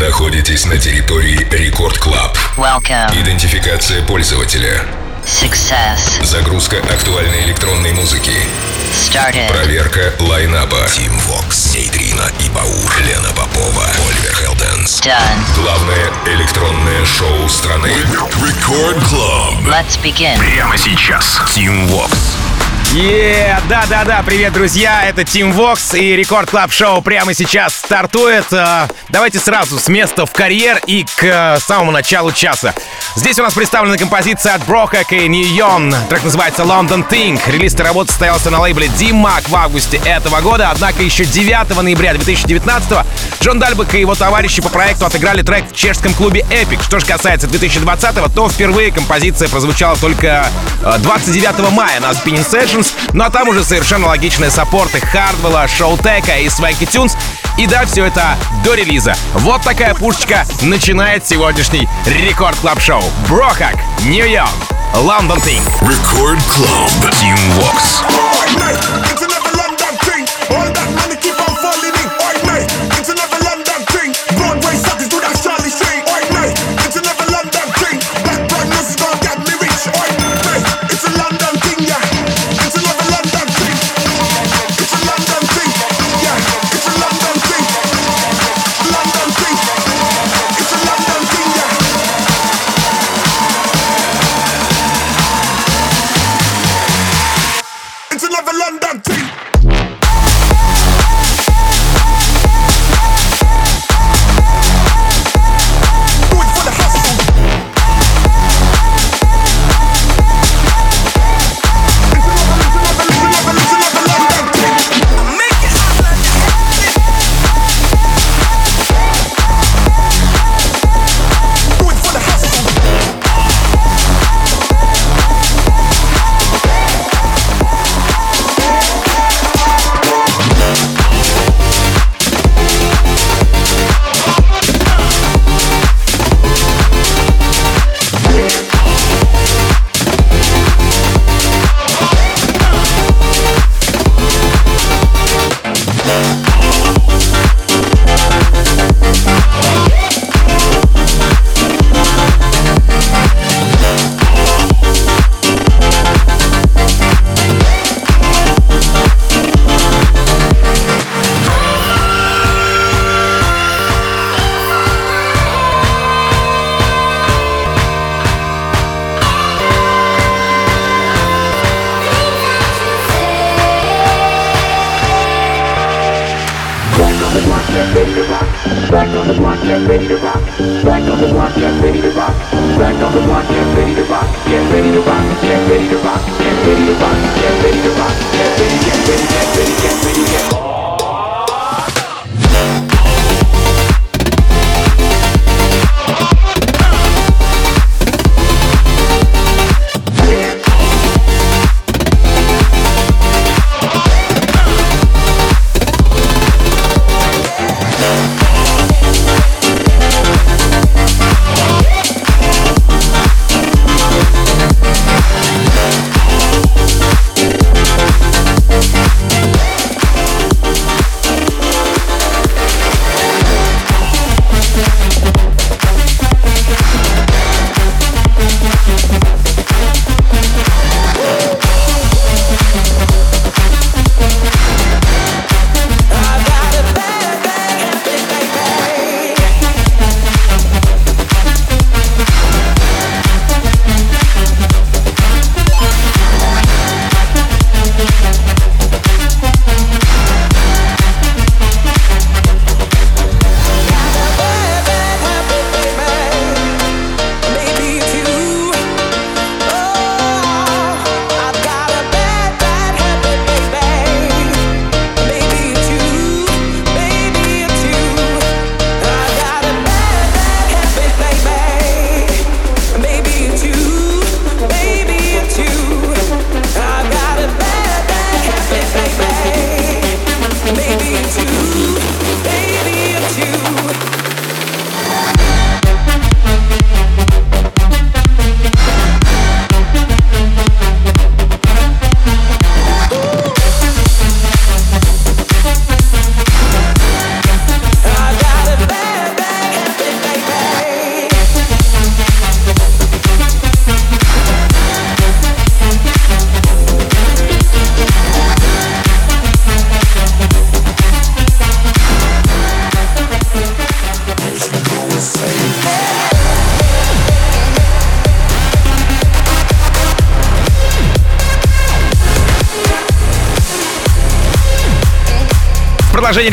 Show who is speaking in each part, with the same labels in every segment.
Speaker 1: находитесь на территории Record Club.
Speaker 2: Welcome.
Speaker 1: Идентификация пользователя.
Speaker 2: Success.
Speaker 1: Загрузка актуальной электронной музыки.
Speaker 2: Started.
Speaker 1: Проверка лайнапа. Tim Vox, Нейтрино и Баур, Лена Попова, Oliver Heldens.
Speaker 2: Done.
Speaker 1: Главное электронное шоу страны. Record Club.
Speaker 2: Let's begin.
Speaker 1: Прямо сейчас. Tim Vox.
Speaker 3: Yeah, да-да-да, привет, друзья, это Tim Vox и Record Club Шоу прямо сейчас стартует. А, Давайте сразу с места в карьер и к э, самому началу часа. Здесь у нас представлена композиция от Брохак и Ньон. Трек называется London Thing. Релиз этой работы состоялся на лейбле D-Mac в августе этого года, однако еще 9 ноября 2019 Джон Дальбек и его товарищи по проекту отыграли трек в чешском клубе Epic. Что же касается 2020 то впервые композиция прозвучала только э, 29 мая на Spinning Sessions, ну а там уже совершенно логичные саппорты Хардвелла, Шоутека и Свайки Тюнс. И да, все это до релиза. Вот такая пушечка начинает сегодняшний Record Club Шоу.
Speaker 4: Brohug, New York, London Thing.
Speaker 5: Record Club.
Speaker 4: Tim
Speaker 3: Vox.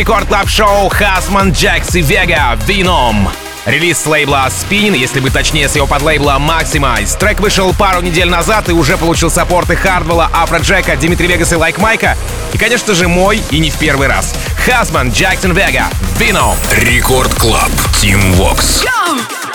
Speaker 3: Record Club шоу Husman, Jaxx и Vega Venom. Релиз с лейбла Spinnin', если быть точнее, с его подлейбла Maximize. Трек вышел пару недель назад и уже получил саппорты Hardwell'а, Afrojack'а, Dimitri Vegas и Like Mike'а. И, конечно же, мой, и не в первый раз. Husman, Jaxx & Vega, Venom.
Speaker 6: Record Club. Tim Vox.
Speaker 7: Cause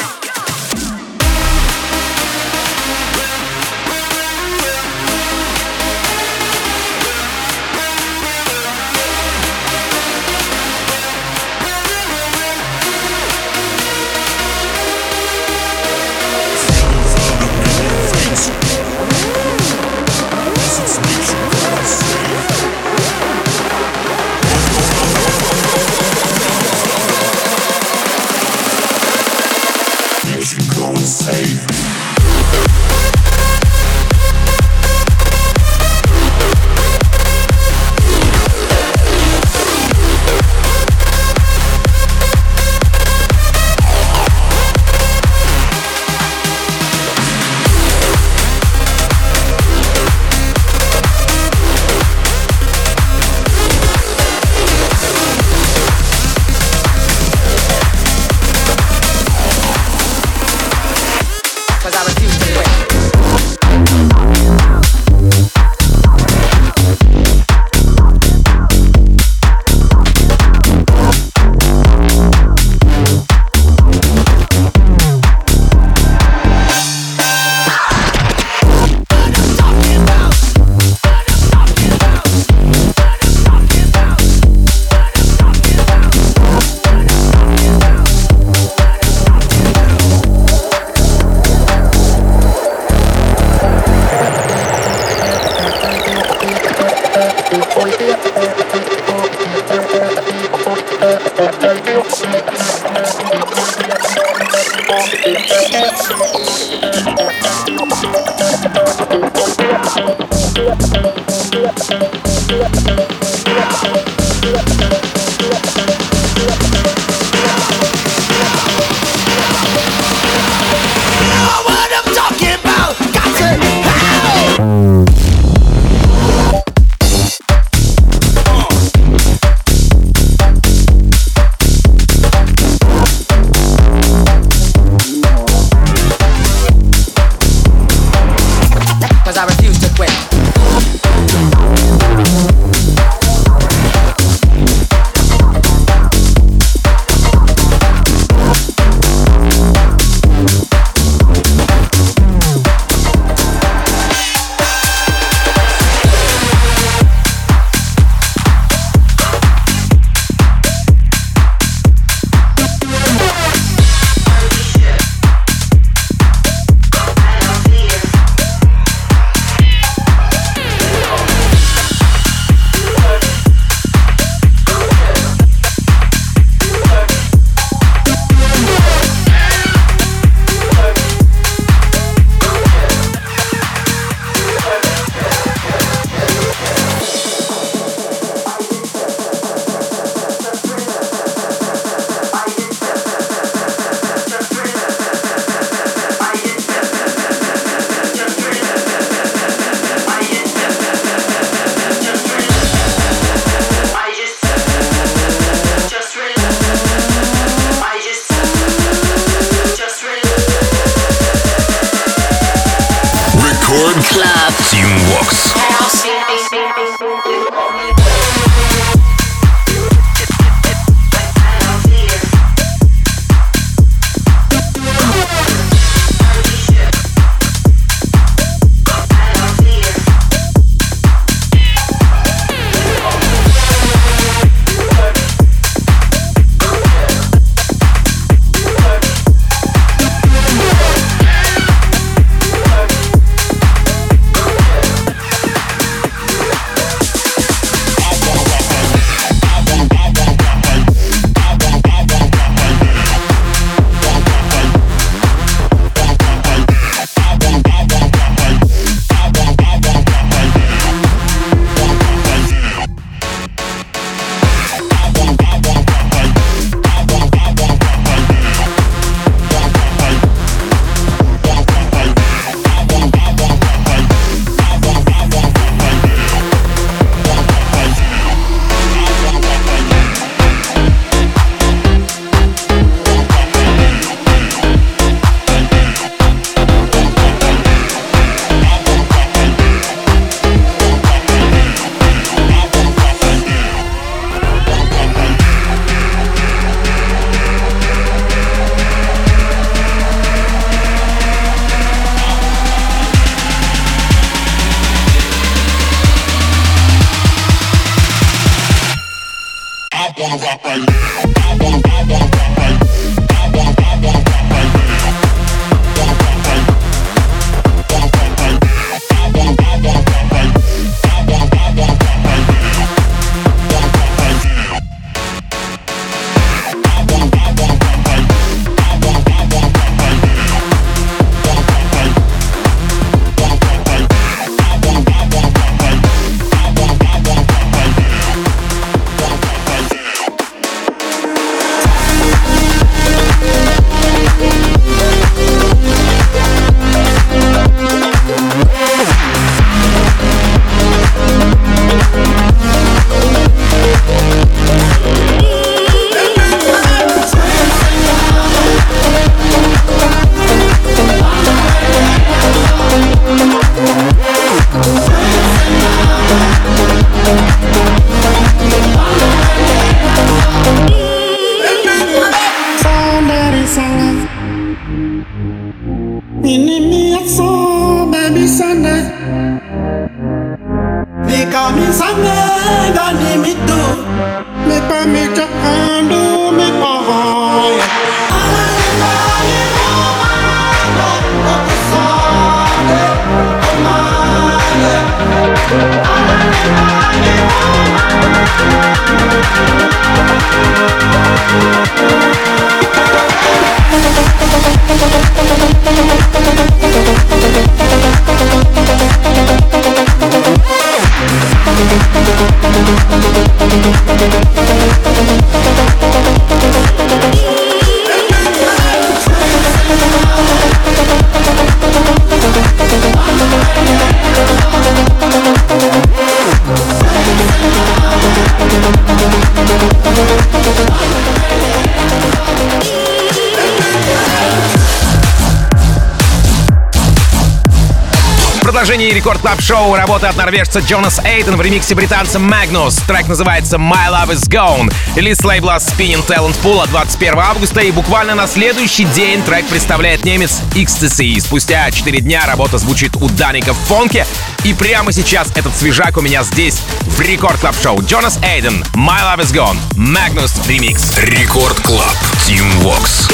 Speaker 3: шоу работа от норвежца Jonas Aden в ремиксе британца Magnus. Трек называется My Love Is Gone. Релиз лейбла Spinnin' Talent Pool 21 августа и буквально на следующий день трек представляет немец Ecstasy. Спустя 4 дня работа звучит у Dannic'а в Fonk'е. И прямо сейчас этот свежак у меня здесь в Record Club шоу. Jonas Aden, My Love Is Gone, Magnus remix.
Speaker 1: Record Club. Tim Vox.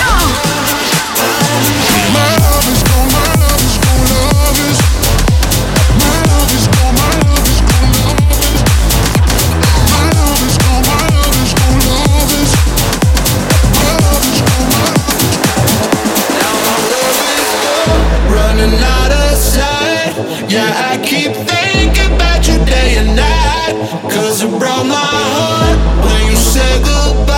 Speaker 8: running I keep thinking about you day and night. Cause it broke my heart when you said goodbye.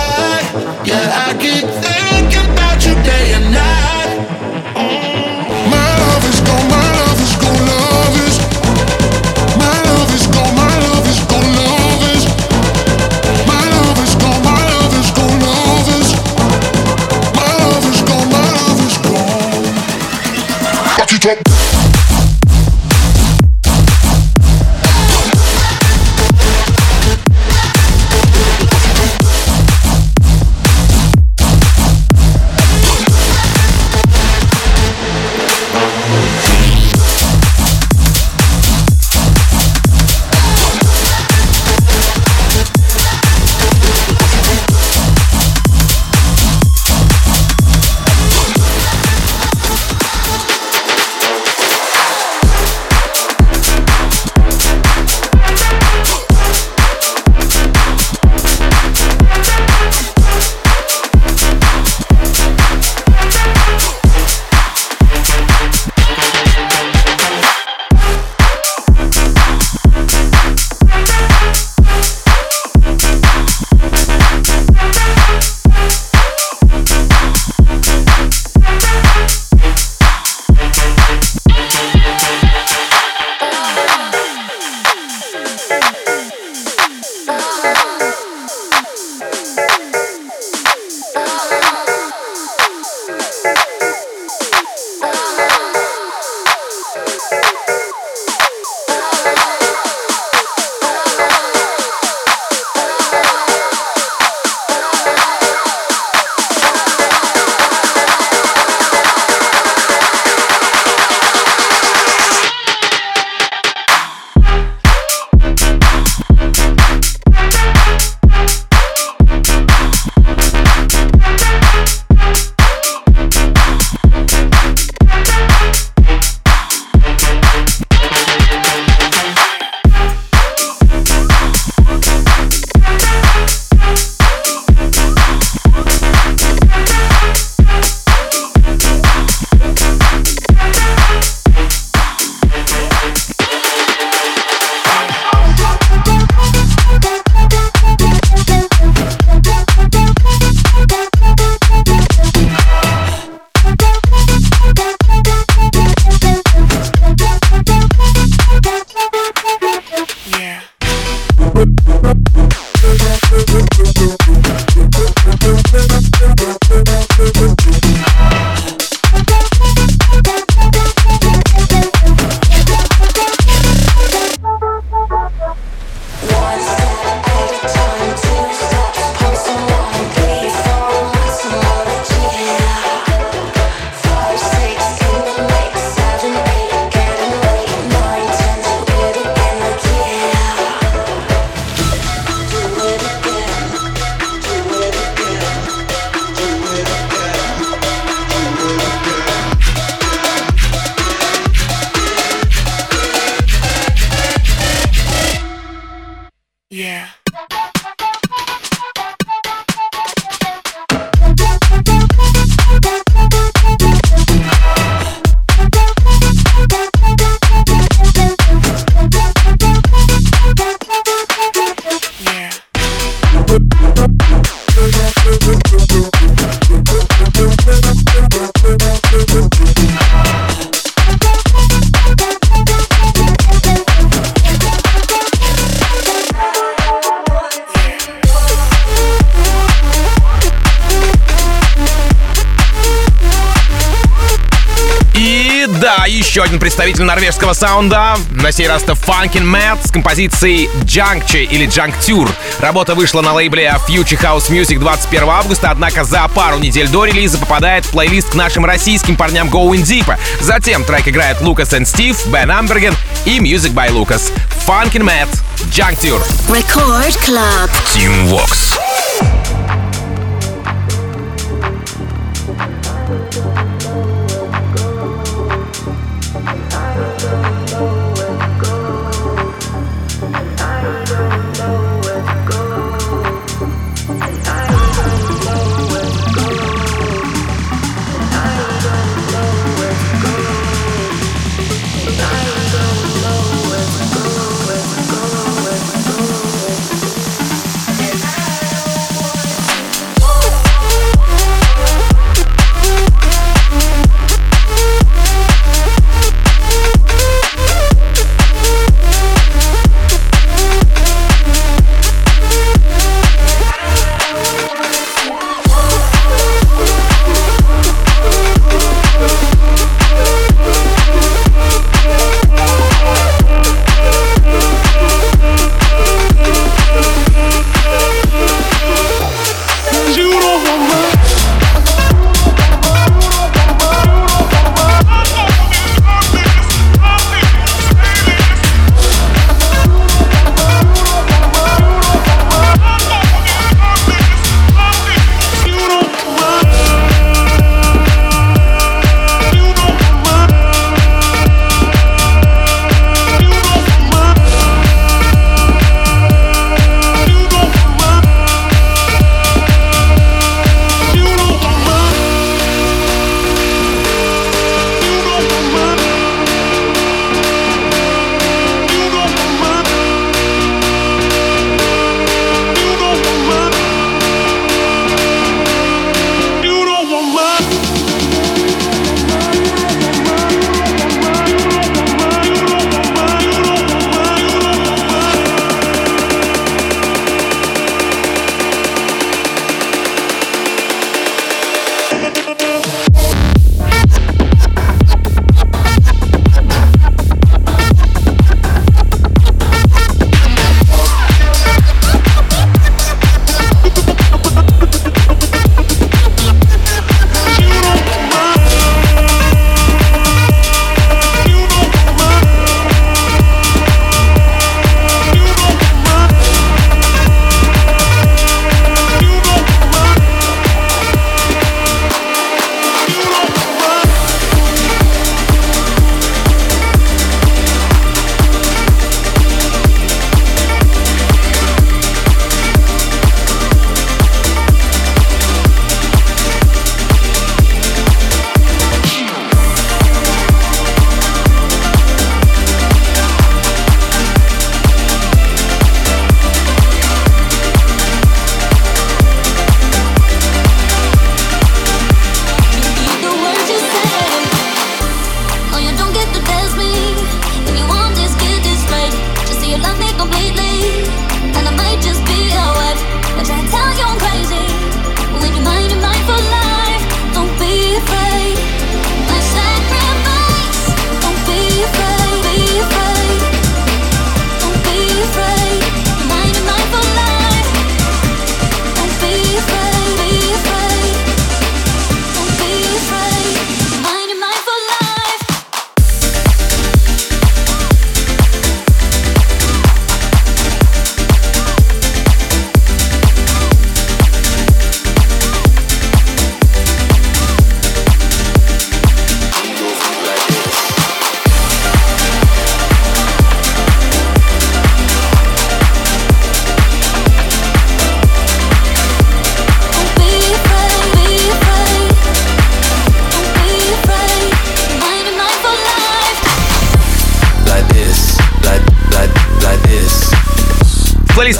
Speaker 3: Представитель норвежского саунда, на сей раз это Funkin' Matt с композицией Juncture или Juncture. Работа вышла на лейбле Future House Music 21 августа, однако за пару недель до релиза попадает в плейлист к нашим российским парням Going Deep. Затем трек играет Лукас и Стив, Бен Амберген и Music by Lucas. Funkin' Matt, Juncture.
Speaker 9: Record Club.
Speaker 6: Team Vox.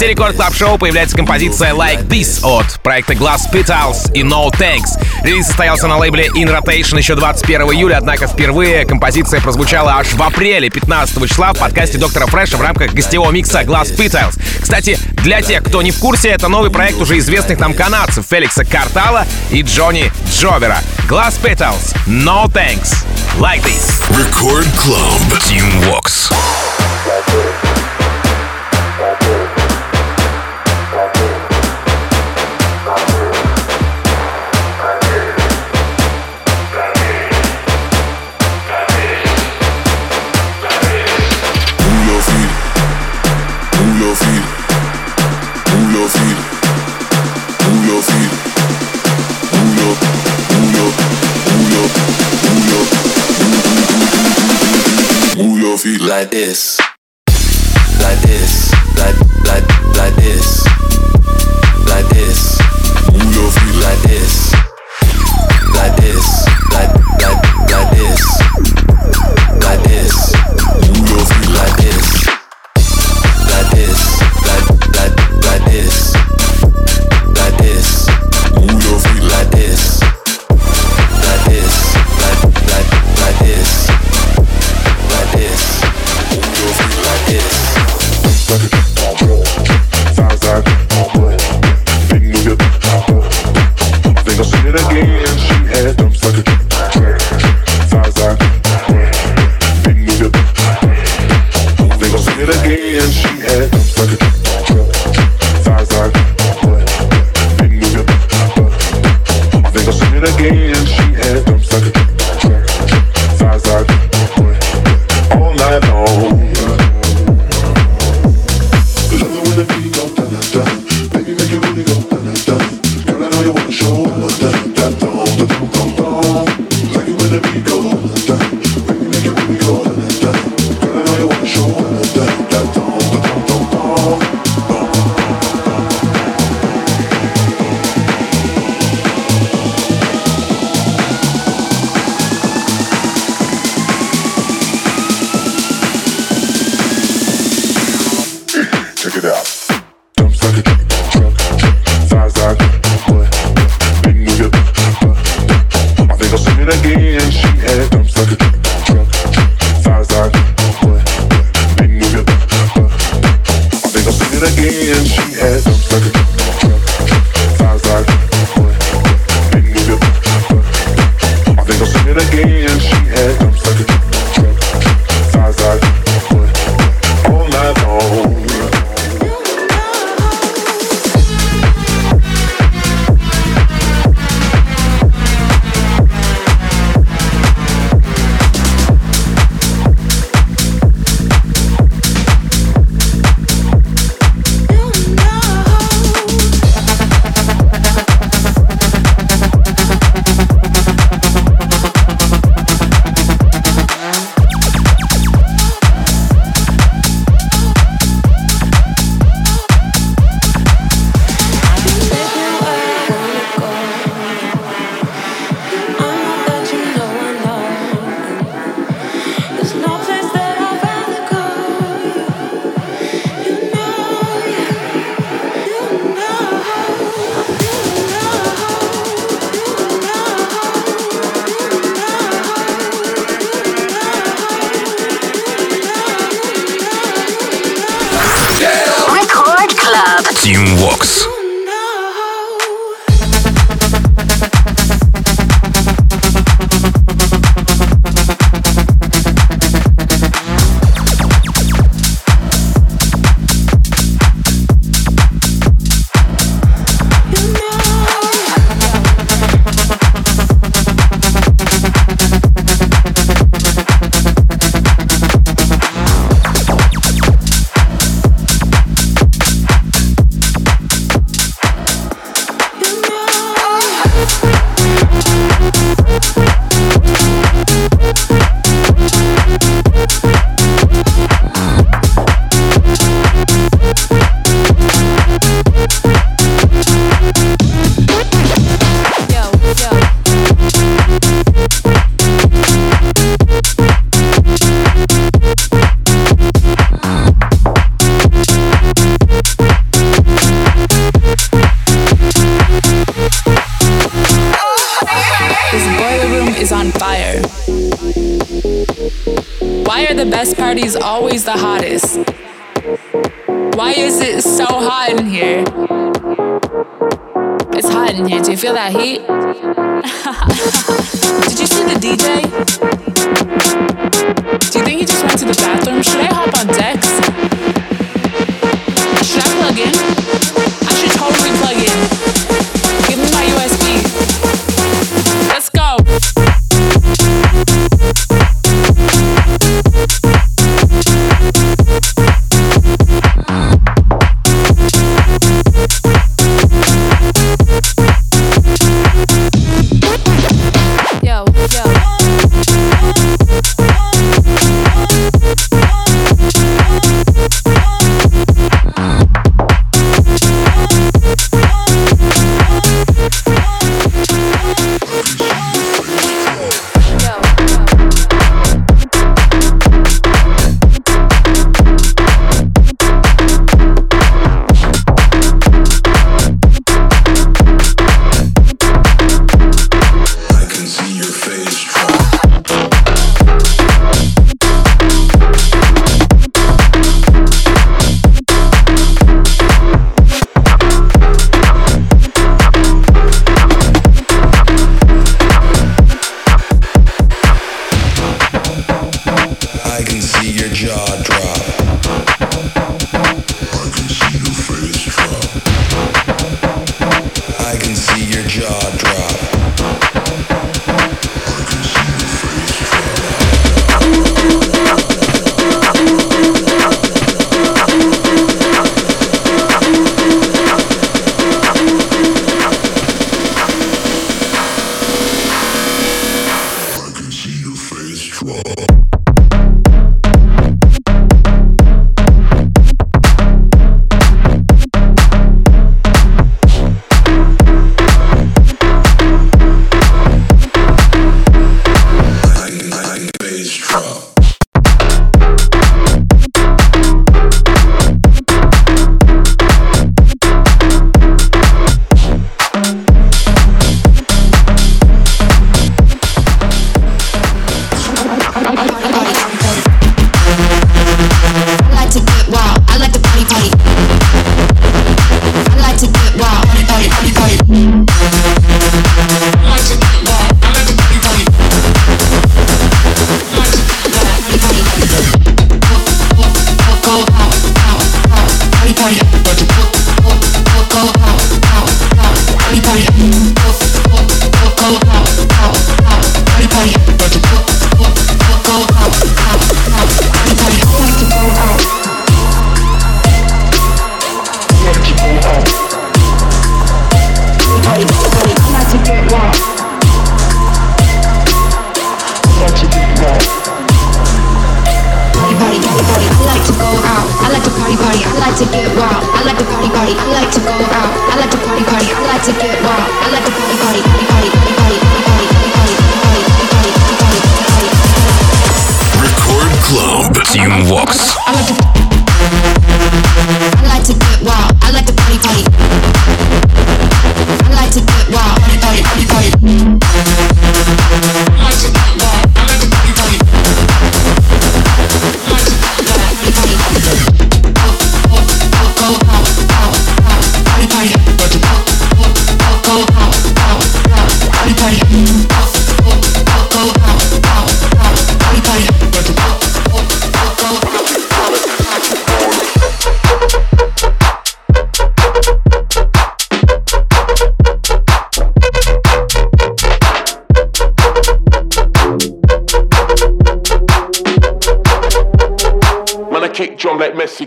Speaker 3: новости рекорд клаб шоу появляется композиция Like This от проекта Glass Petals и No Thanks. Релиз состоялся на лейбле In Rotation еще 21 июля, однако впервые композиция прозвучала аж в апреле 15 числа в подкасте Доктора Фреша в рамках гостевого микса Glass Petals. Кстати, для тех, кто не в курсе, это новый проект уже известных нам канадцев Феликса Картала и Джонни Джовера. Glass Petals, No Thanks, Like This.
Speaker 6: Record Club, Team
Speaker 10: Walks. like this, like this, like like like this, like this. Move your feet like this, like this.
Speaker 11: Рекордс.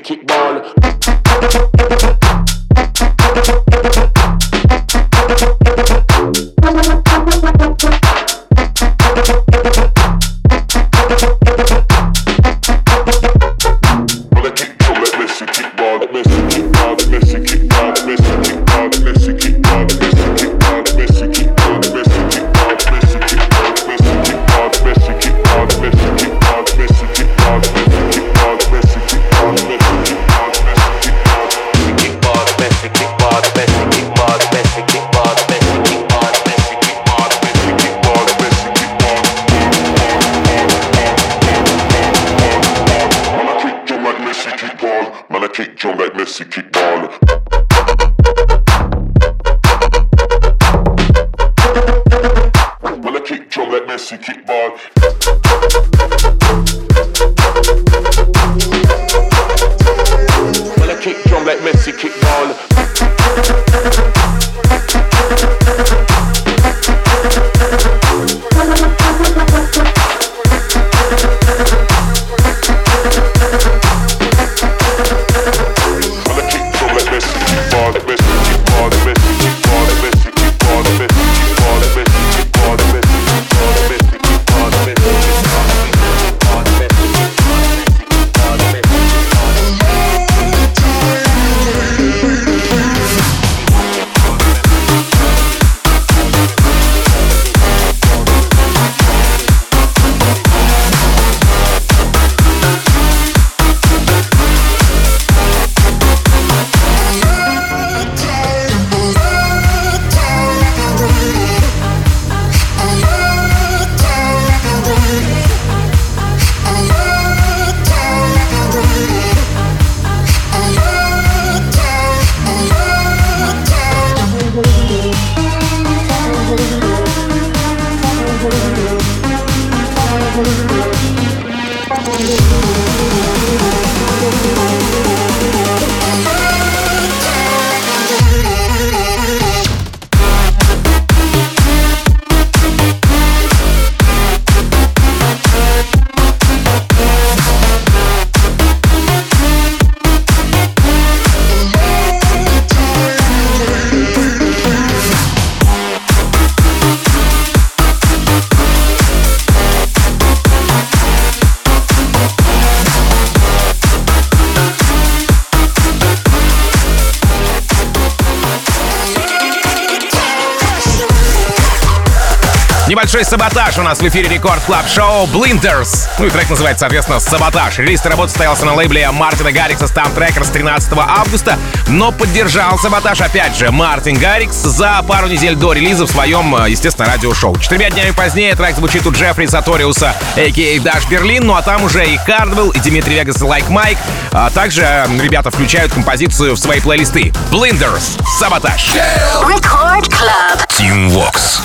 Speaker 3: kickball. Sabotage у нас в эфире Record Club шоу Blinders. Ну и трек называется, соответственно, Sabotage. Релиз работы состоялся на лейбле Мартина Гаррикса STMPD RCRDS 13 августа, но поддержал Sabotage опять же Мартин Гаррикс за пару недель до релиза в своем, э, естественно, радиошоу. Четырьмя днями позднее трек звучит у Джеффри Саториуса, a.k.a. Dash Berlin, ну а там уже и Hardwell, и Dimitri Vegas, и Like Mike. А также э, ребята включают композицию в свои плейлисты. Blinders, Sabotage.
Speaker 2: Record Club.
Speaker 6: Team Vox.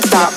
Speaker 12: Don't stop.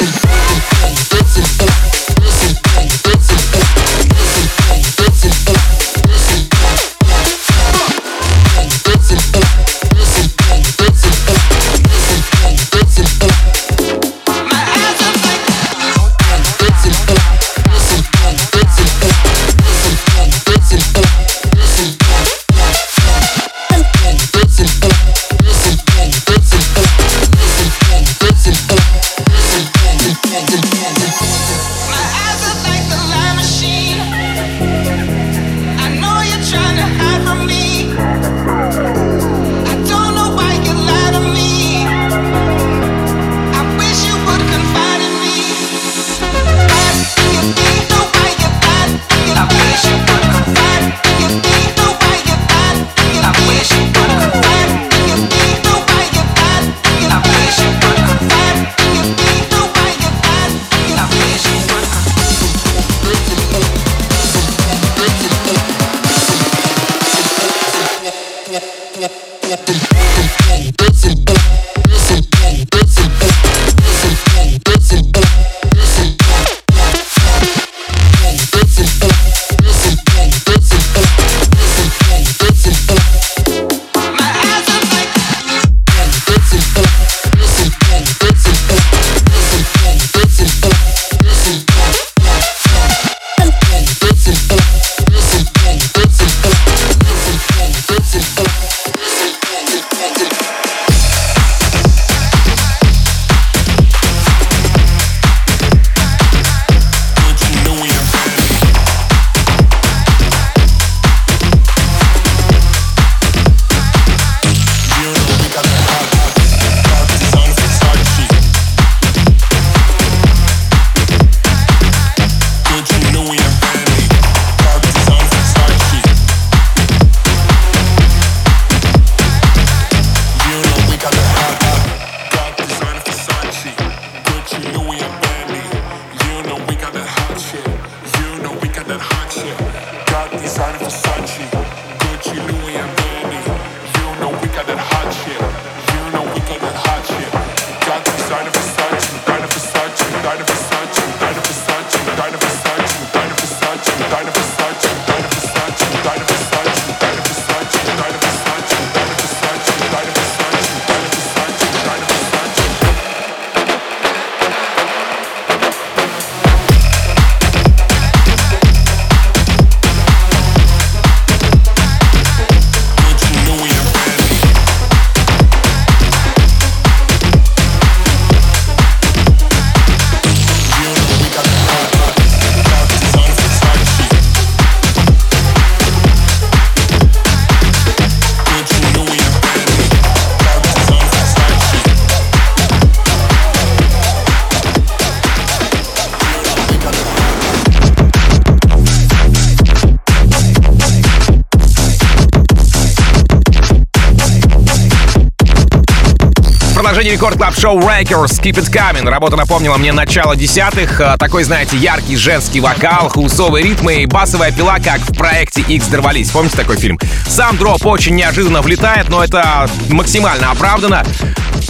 Speaker 3: Рекорд клаб шоу Rakers Keep It Coming. Работа напомнила мне начало десятых. А, Такой, знаете, яркий женский вокал, хаусовые ритмы и басовая пила, как в проекте X дорвались. Помните такой фильм? Сам дроп очень неожиданно влетает, но это максимально оправдано.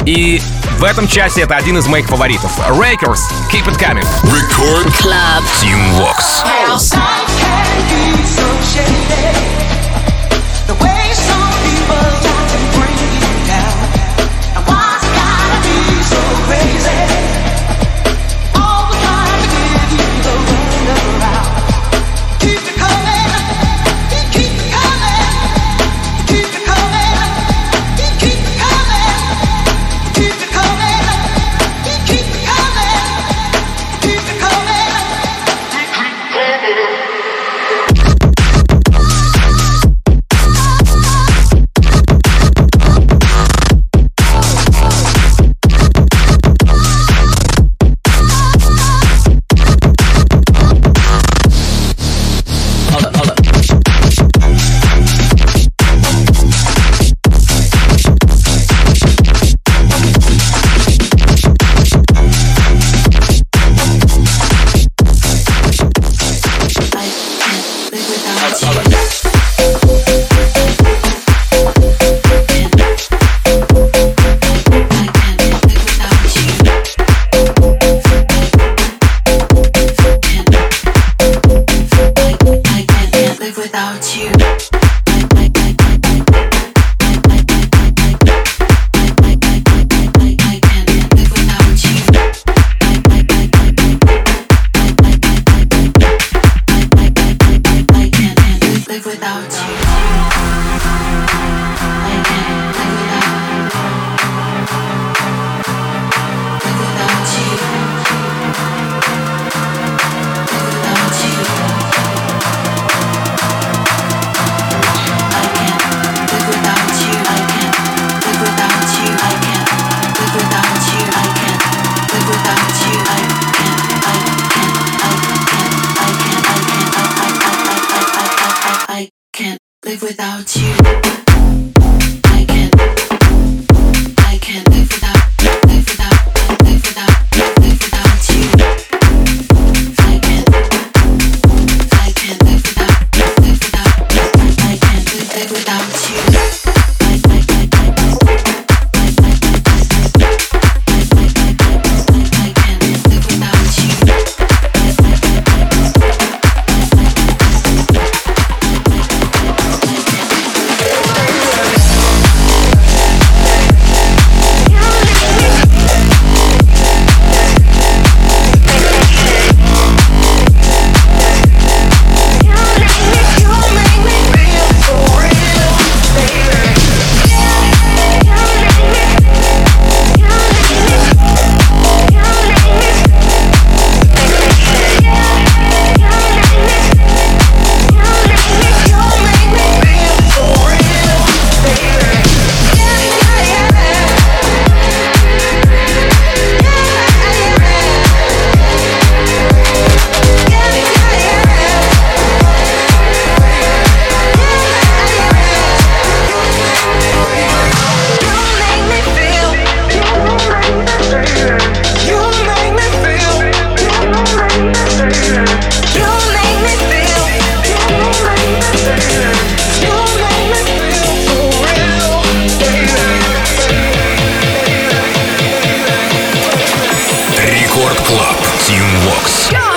Speaker 3: И в этом часе это один из моих фаворитов. Rakers Keep It Coming.
Speaker 6: Record
Speaker 2: Club.
Speaker 6: Team Vox.
Speaker 13: How some can be so shady.
Speaker 1: Club
Speaker 6: Team Vox. Go!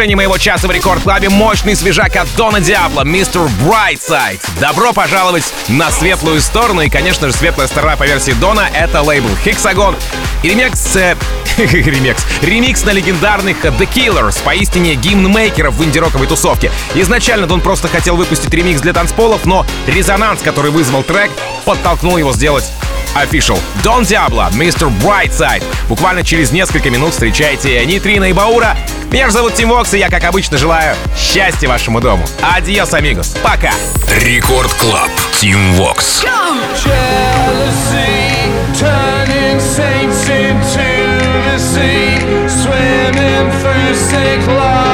Speaker 3: Завершении моего часа в рекорд-клабе мощный свежак от Дона Диабло, Мистер Brightside. Добро пожаловать на светлую сторону, и, конечно же, светлая сторона по версии Дона — это лейбл Hexagon. И ремикс... Э, ремикс. Ремикс на легендарных The Killers, поистине гимн-мейкеров в инди-роковой тусовке. Изначально Дон просто хотел выпустить ремикс для танцполов, но резонанс, который вызвал трек, подтолкнул его сделать Official. Дон Диабло, Мистер Brightside. Буквально через несколько минут встречайте Нейтрино и Баура. Меня же зовут Tim Vox, и я, как обычно, желаю счастья вашему дому. Adiós, amigos. Пока.
Speaker 14: Record Club. Tim Vox. swimming through sick life.